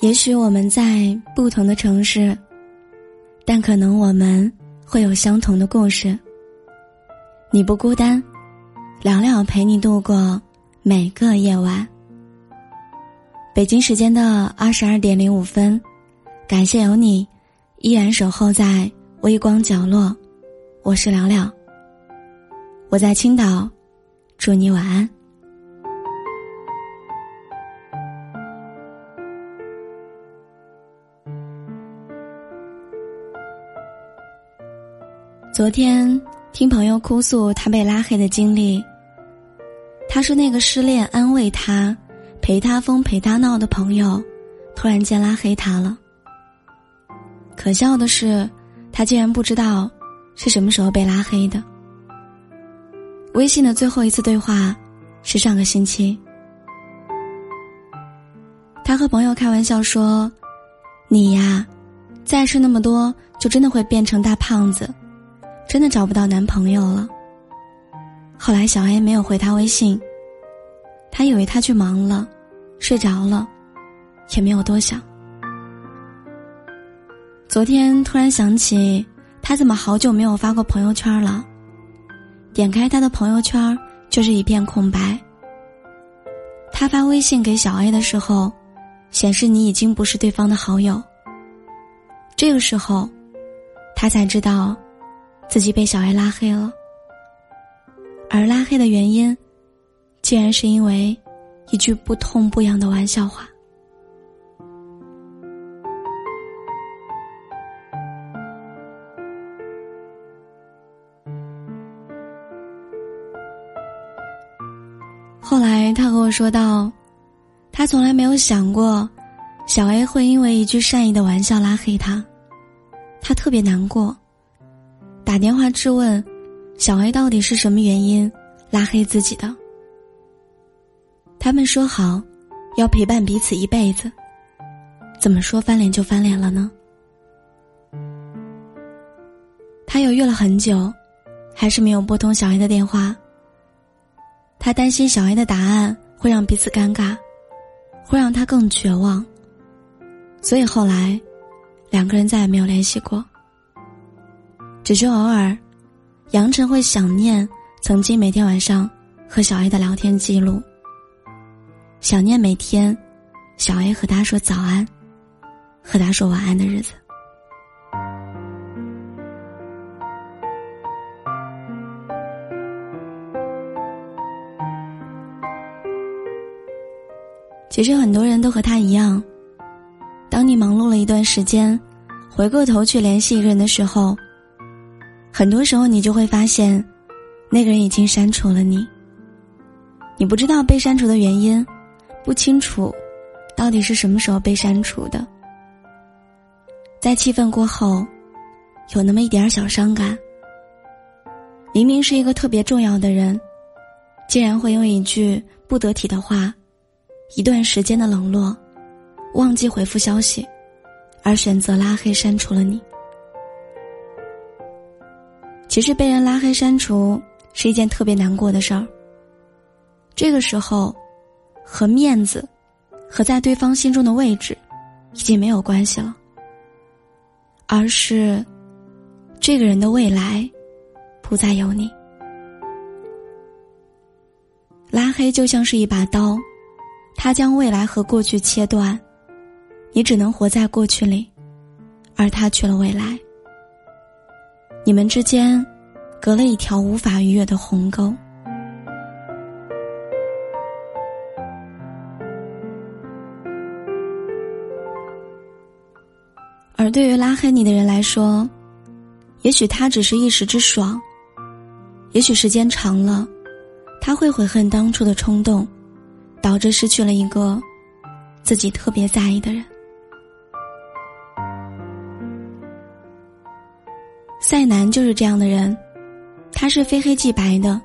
也许我们在不同的城市，但可能我们会有相同的故事。你不孤单，聊聊陪你度过每个夜晚。北京时间的二十二点零五分，感谢有你依然守候在微光角落。我是聊聊，我在青岛，祝你晚安。昨天听朋友哭诉他被拉黑的经历，他说那个失恋安慰他、陪他疯陪他闹的朋友，突然间拉黑他了。可笑的是，他竟然不知道是什么时候被拉黑的。微信的最后一次对话是上个星期，他和朋友开玩笑说：“你呀，再吃那么多，就真的会变成大胖子。”真的找不到男朋友了。后来小 A 没有回他微信，他以为他去忙了，睡着了，也没有多想。昨天突然想起，他怎么好久没有发过朋友圈了？点开他的朋友圈，就是一片空白。他发微信给小 A 的时候，显示你已经不是对方的好友。这个时候，他才知道。自己被小 A 拉黑了，而拉黑的原因，竟然是因为一句不痛不痒的玩笑话。后来他和我说道，他从来没有想过，小 A 会因为一句善意的玩笑拉黑他，他特别难过。打电话质问，小 A 到底是什么原因拉黑自己的？他们说好要陪伴彼此一辈子，怎么说翻脸就翻脸了呢？他犹豫了很久，还是没有拨通小 A 的电话。他担心小 A 的答案会让彼此尴尬，会让他更绝望，所以后来两个人再也没有联系过。只是偶尔，杨晨会想念曾经每天晚上和小 A 的聊天记录，想念每天小 A 和他说早安，和他说晚安的日子。其实很多人都和他一样，当你忙碌了一段时间，回过头去联系一个人的时候。很多时候，你就会发现，那个人已经删除了你。你不知道被删除的原因，不清楚到底是什么时候被删除的。在气愤过后，有那么一点小伤感。明明是一个特别重要的人，竟然会因为一句不得体的话，一段时间的冷落，忘记回复消息，而选择拉黑删除了你。其实被人拉黑删除是一件特别难过的事儿。这个时候，和面子，和在对方心中的位置，已经没有关系了，而是这个人的未来，不再有你。拉黑就像是一把刀，它将未来和过去切断，你只能活在过去里，而他去了未来。你们之间，隔了一条无法逾越的鸿沟。而对于拉黑你的人来说，也许他只是一时之爽，也许时间长了，他会悔恨当初的冲动，导致失去了一个自己特别在意的人。赛南就是这样的人，他是非黑即白的，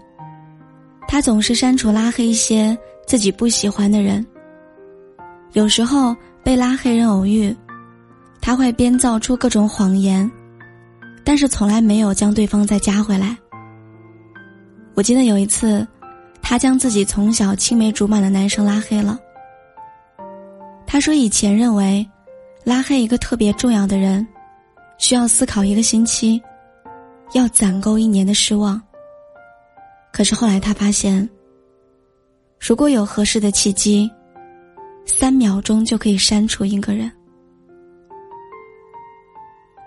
他总是删除拉黑一些自己不喜欢的人。有时候被拉黑人偶遇，他会编造出各种谎言，但是从来没有将对方再加回来。我记得有一次，他将自己从小青梅竹马的男生拉黑了。他说以前认为，拉黑一个特别重要的人，需要思考一个星期，要攒够一年的失望。可是后来他发现，如果有合适的契机，三秒钟就可以删除一个人。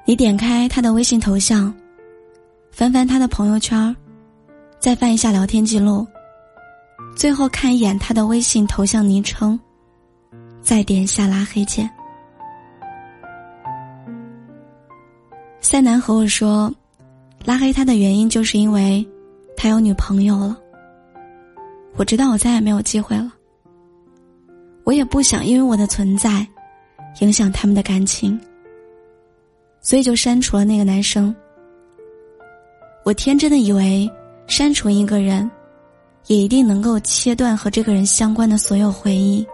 你点开他的微信头像，翻翻他的朋友圈，再翻一下聊天记录，最后看一眼他的微信头像昵称，再点下拉黑键。赛南和我说，拉黑他的原因就是因为。他有女朋友了，我知道我再也没有机会了。我也不想因为我的存在，影响他们的感情，所以就删除了那个男生。我天真的以为删除一个人，也一定能够切断和这个人相关的所有回忆。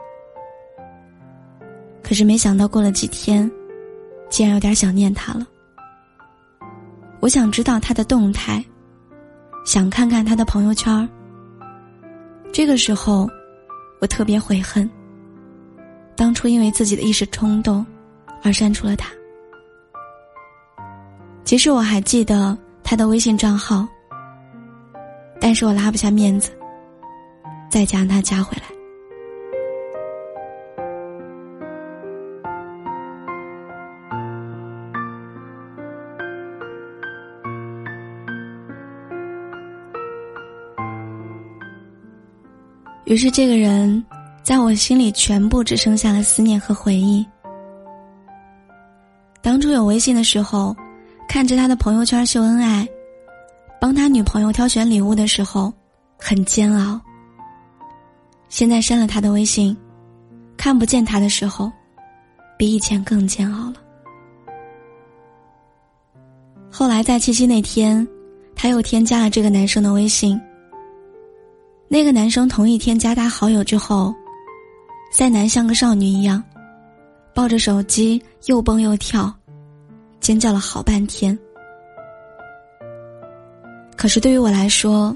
可是没想到过了几天，竟然有点想念他了。我想知道他的动态。想看看他的朋友圈这个时候，我特别悔恨。当初因为自己的一时冲动，而删除了他。其实我还记得他的微信账号，但是我拉不下面子，再将他加回来。于是，这个人在我心里全部只剩下了思念和回忆。当初有微信的时候，看着他的朋友圈秀恩爱，帮他女朋友挑选礼物的时候，很煎熬。现在删了他的微信，看不见他的时候，比以前更煎熬了。后来在七夕那天，他又添加了这个男生的微信。那个男生同一天加他好友之后，赛南像个少女一样，抱着手机又蹦又跳，尖叫了好半天。可是对于我来说，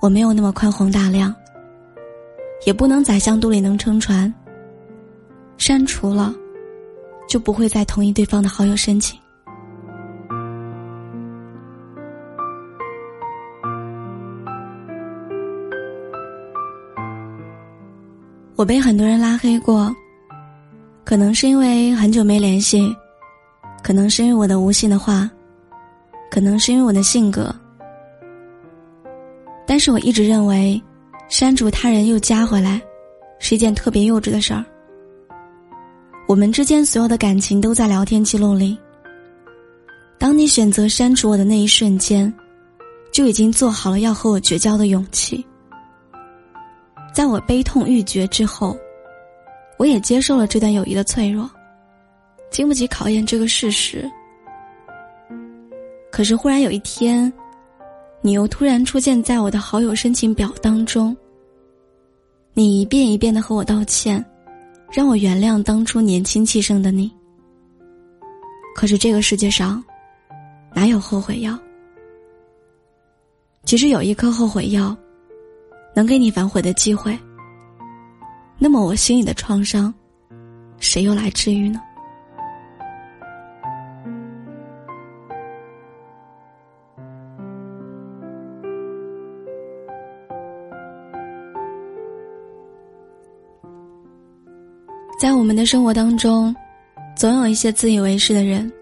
我没有那么宽宏大量，也不能宰相肚里能撑船。删除了，就不会再同意对方的好友申请。我被很多人拉黑过，可能是因为很久没联系，可能是因为我的无心的话，可能是因为我的性格。但是我一直认为，删除他人又加回来，是一件特别幼稚的事儿。我们之间所有的感情都在聊天记录里。当你选择删除我的那一瞬间，就已经做好了要和我绝交的勇气。在我悲痛欲绝之后，我也接受了这段友谊的脆弱，经不起考验这个事实。可是忽然有一天，你又突然出现在我的好友申请表当中。你一遍一遍的和我道歉，让我原谅当初年轻气盛的你。可是这个世界上，哪有后悔药？其实有一颗后悔药。能给你反悔的机会，那么我心里的创伤，谁又来治愈呢？在我们的生活当中，总有一些自以为是的人，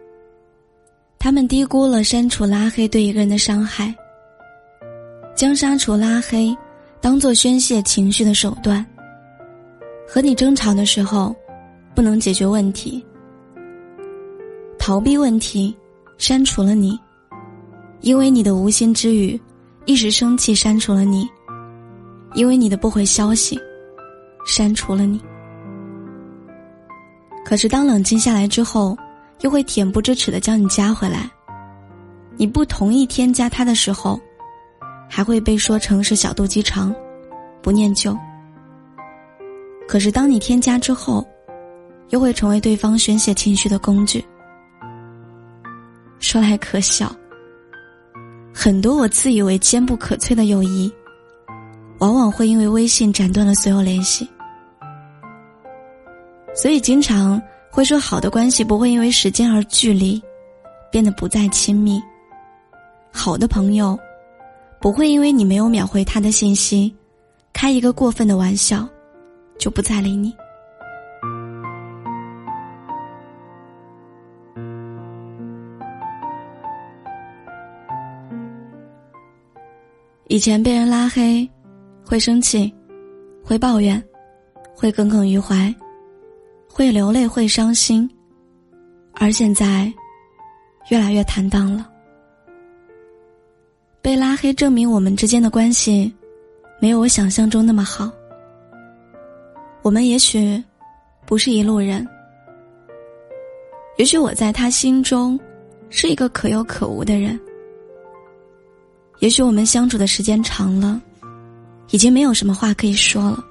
他们低估了删除拉黑对一个人的伤害，将删除拉黑。当做宣泄情绪的手段。和你争吵的时候，不能解决问题，逃避问题，删除了你，因为你的无心之语，一时生气删除了你，因为你的不回消息，删除了你。可是当冷静下来之后，又会恬不知耻的将你加回来。你不同意添加他的时候。还会被说成是小肚鸡肠，不念旧。可是当你添加之后，又会成为对方宣泄情绪的工具。说来可笑，很多我自以为坚不可摧的友谊，往往会因为微信斩断了所有联系。所以经常会说，好的关系不会因为时间而距离，变得不再亲密。好的朋友，不会因为你没有秒回他的信息，开一个过分的玩笑，就不再理你。以前被人拉黑，会生气，会抱怨，会耿耿于怀，会流泪，会伤心，而现在，越来越坦荡了。被拉黑证明我们之间的关系，没有我想象中那么好。我们也许不是一路人，也许我在他心中是一个可有可无的人，也许我们相处的时间长了，已经没有什么话可以说了。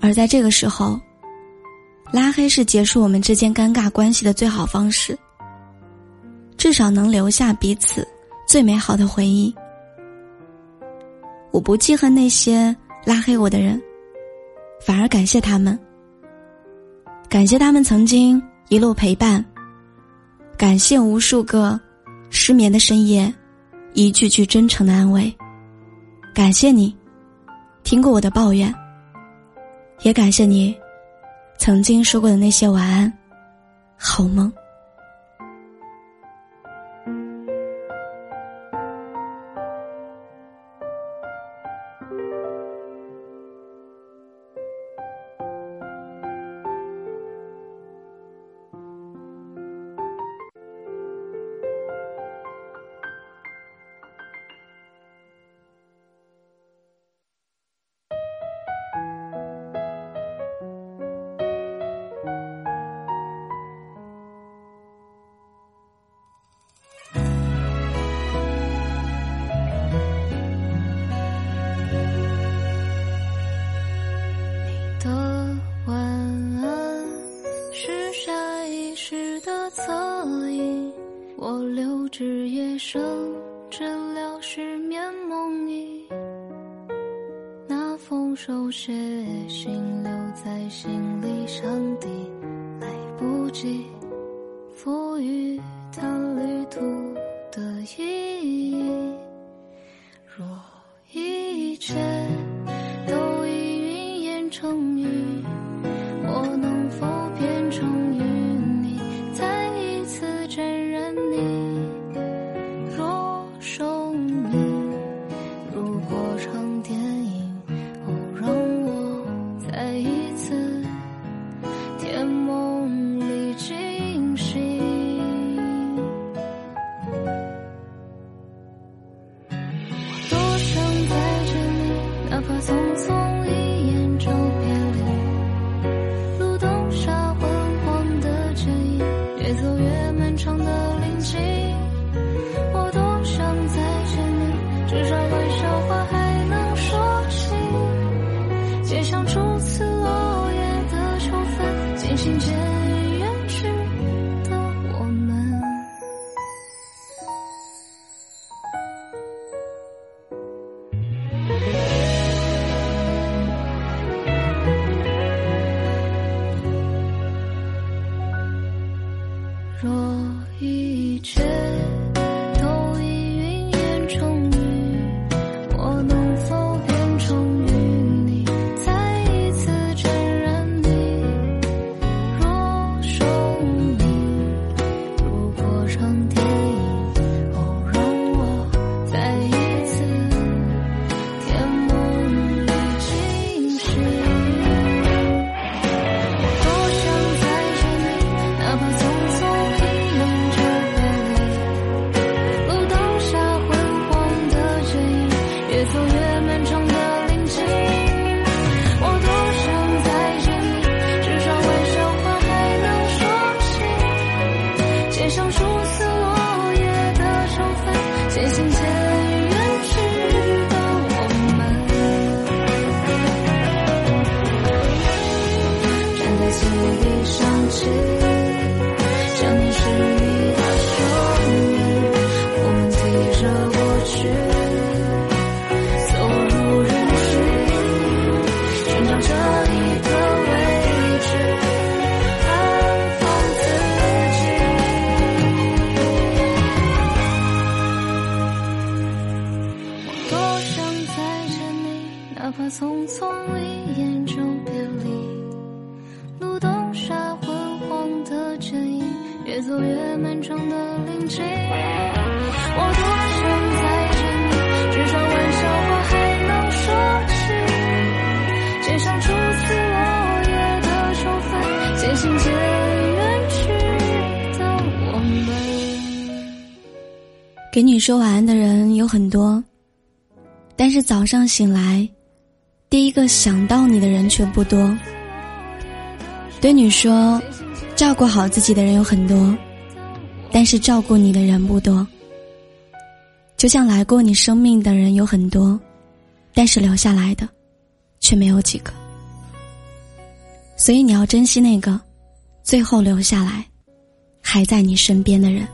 而在这个时候。拉黑是结束我们之间尴尬关系的最好方式，至少能留下彼此最美好的回忆。我不记恨那些拉黑我的人，反而感谢他们，感谢他们曾经一路陪伴，感谢无数个失眠的深夜，一句句真诚的安慰，感谢你听过我的抱怨，也感谢你。曾经说过的那些晚安，好梦。手写信留在行李箱底来不及赋予它旅途的意义。天。匆匆一眼就别离，路灯下昏黄的剪影，越走越漫长的林径。我多想再见你，至少玩笑话还能说起，街上初次落叶的秋分，渐行渐远去的我们。给你说晚安的人有很多，但是早上醒来。第一个想到你的人却不多，对你说照顾好自己的人有很多，但是照顾你的人不多。就像来过你生命的人有很多，但是留下来的却没有几个。所以你要珍惜那个最后留下来还在你身边的人。